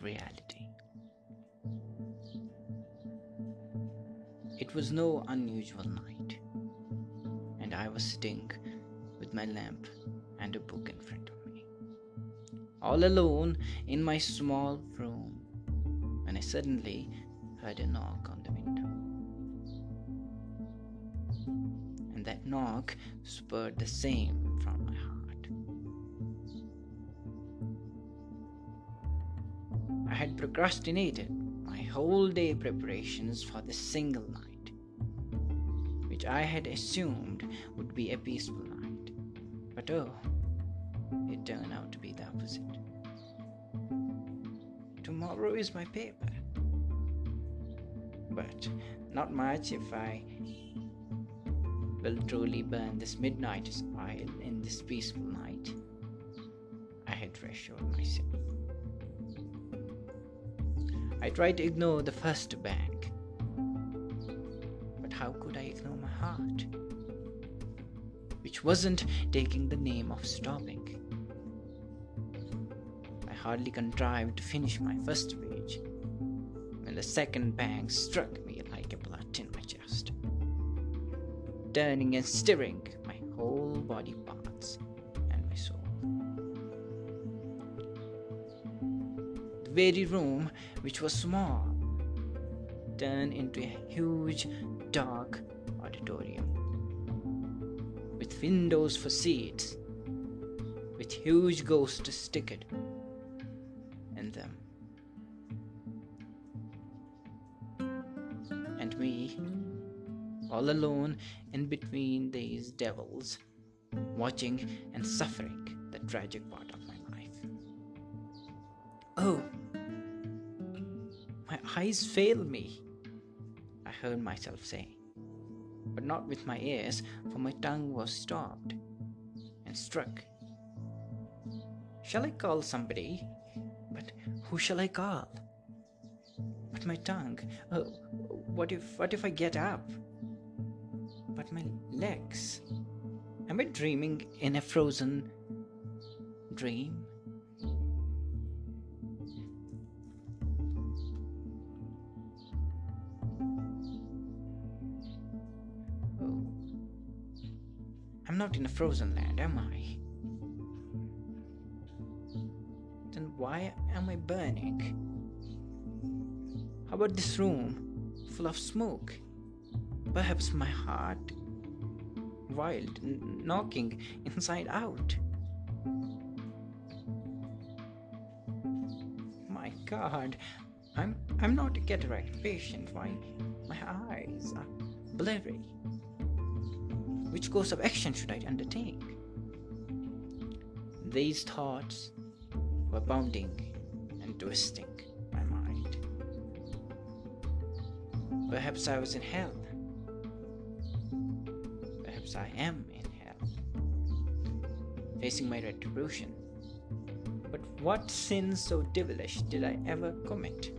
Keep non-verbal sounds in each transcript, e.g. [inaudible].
reality. It was no unusual night, and I was sitting with my lamp and a book in front of me, all alone in my small room, when I suddenly heard a knock on the window. And that knock spurred the same procrastinated my whole day preparations for this single night which I had assumed would be a peaceful night. But oh, it turned out to be the opposite. Tomorrow is my paper. But not much if I will truly burn this midnight oil in this peaceful night. I had reassured myself. I tried to ignore the first bang but how could I ignore my heart? Which wasn't taking the name of stopping. I hardly contrived to finish my first page when the second bang struck me like a bullet in my chest, turning and stirring my whole body parts and my soul. The very room, which was small, turned into a huge dark auditorium with windows for seats, with huge ghosts sticked in them. And me, all alone in between these devils, watching and suffering the tragic part of my life. Oh, eyes fail me I heard myself say, but not with my ears, for my tongue was stopped and struck. Shall I call somebody? But who shall I call? But my tongue, oh, what if what if I get up? But my legs. Am I dreaming in a frozen dream? I'm not in a frozen land, am I? Then why am I burning? How about this room full of smoke? Perhaps my heart wild, knocking [laughs] inside out. My God, I'm I'm not a cataract patient. Why my eyes are blurry? Which course of action should I undertake? These thoughts were bounding and twisting my mind. Perhaps I was in hell. Perhaps I am in hell, facing my retribution. But what sin so devilish did I ever commit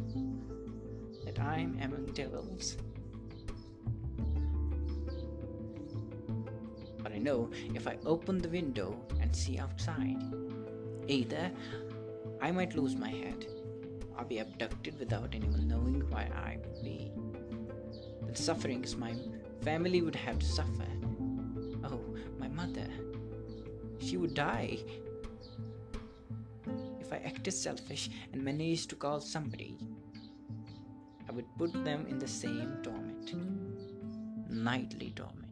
that I am among devils? Know if I open the window and see outside. Either I might lose my head or be abducted without anyone knowing where I would be. The sufferings my family would have to suffer. Oh, my mother. She would die. If I acted selfish and managed to call somebody, I would put them in the same torment, nightly torment.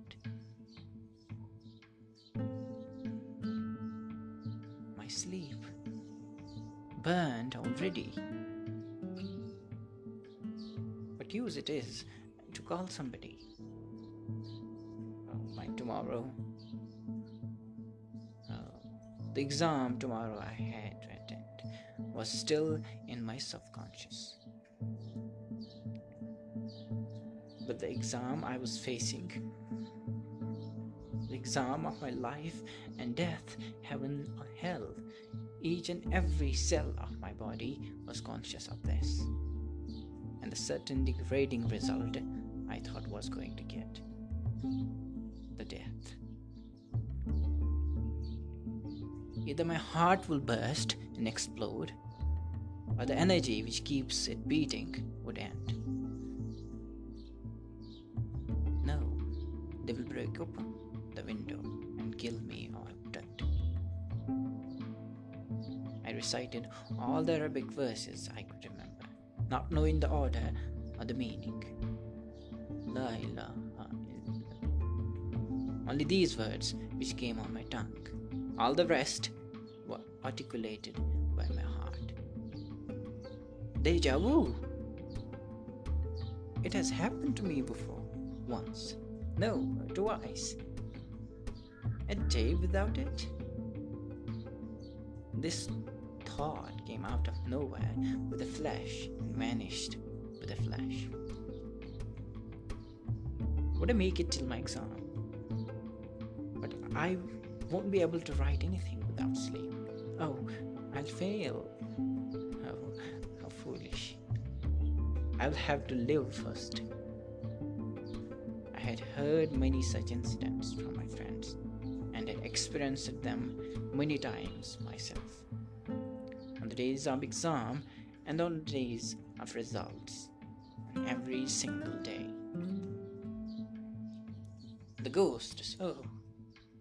Sleep. Burned already. What use it is to call somebody? Oh, my tomorrow. Oh, the exam tomorrow I had to attend was still in my subconscious. But the exam I was facing exam of my life and death, heaven or hell. Each and every cell of my body was conscious of this. And the certain degrading result I thought was going to get the death. Either my heart will burst and explode, or the energy which keeps it beating would end. No, they will break open recited all the Arabic verses I could remember, not knowing the order or the meaning. La ilaha illallah. Only these words which came on my tongue. All the rest were articulated by my heart. Deja vu! It has happened to me before, once, no, twice. A day without it? This thought came out of nowhere with a flash and vanished with a flash. Would I make it till my exam? But I won't be able to write anything without sleep. Oh, I'll fail. Oh, how foolish. I'll have to live first. I had heard many such incidents from my friends and had experienced them many times myself. The days of exam and on the days of results, every single day. The ghosts, oh,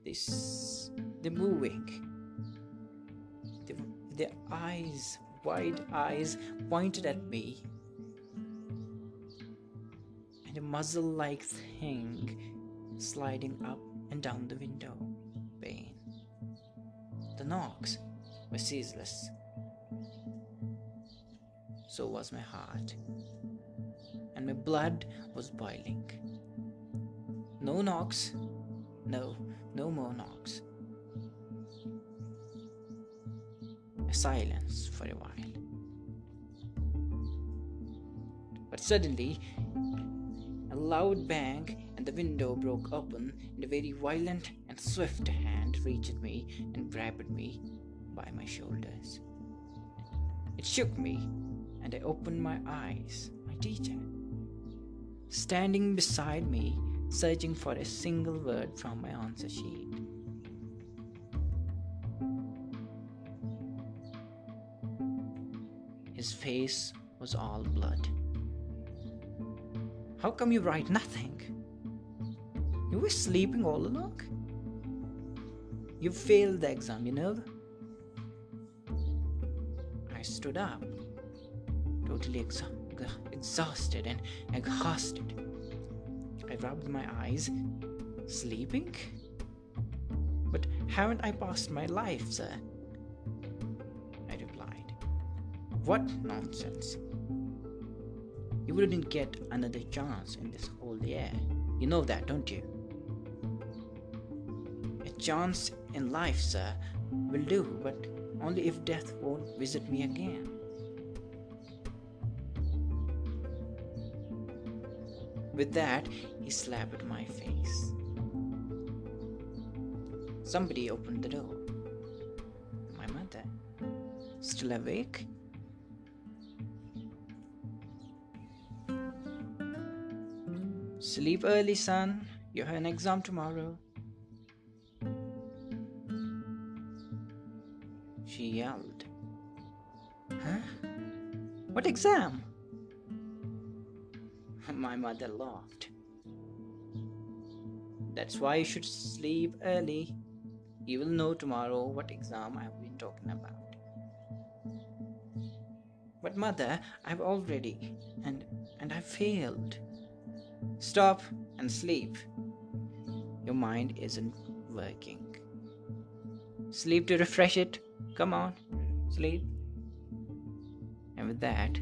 this, they're moving. They, their eyes, wide eyes, pointed at me. And a muzzle like thing sliding up and down the window pane. The knocks were ceaseless. So was my heart, and my blood was boiling. No knocks, no, no more knocks. A silence for a while. But suddenly, a loud bang and the window broke open, and a very violent and swift hand reached me and grabbed me by my shoulders. It shook me, and I opened my eyes. My teacher, standing beside me, searching for a single word from my answer sheet. His face was all blood. How come you write nothing? You were sleeping all along? You failed the exam, you know? I stood up, totally exhausted and exhausted. I rubbed my eyes. Sleeping? But haven't I passed my life, sir? I replied. What nonsense! You wouldn't get another chance in this whole year. You know that, don't you? A chance in life, sir, will do, but only if death won't visit me again. With that, he slapped my face. Somebody opened the door. My mother. Still awake? Sleep early, son. You have an exam tomorrow. She yelled. Huh? What exam? My mother laughed. That's why you should sleep early. You will know tomorrow what exam I've been talking about. But mother, I've already and and I failed. Stop and sleep. Your mind isn't working. Sleep to refresh it. Come on, sleep. And with that,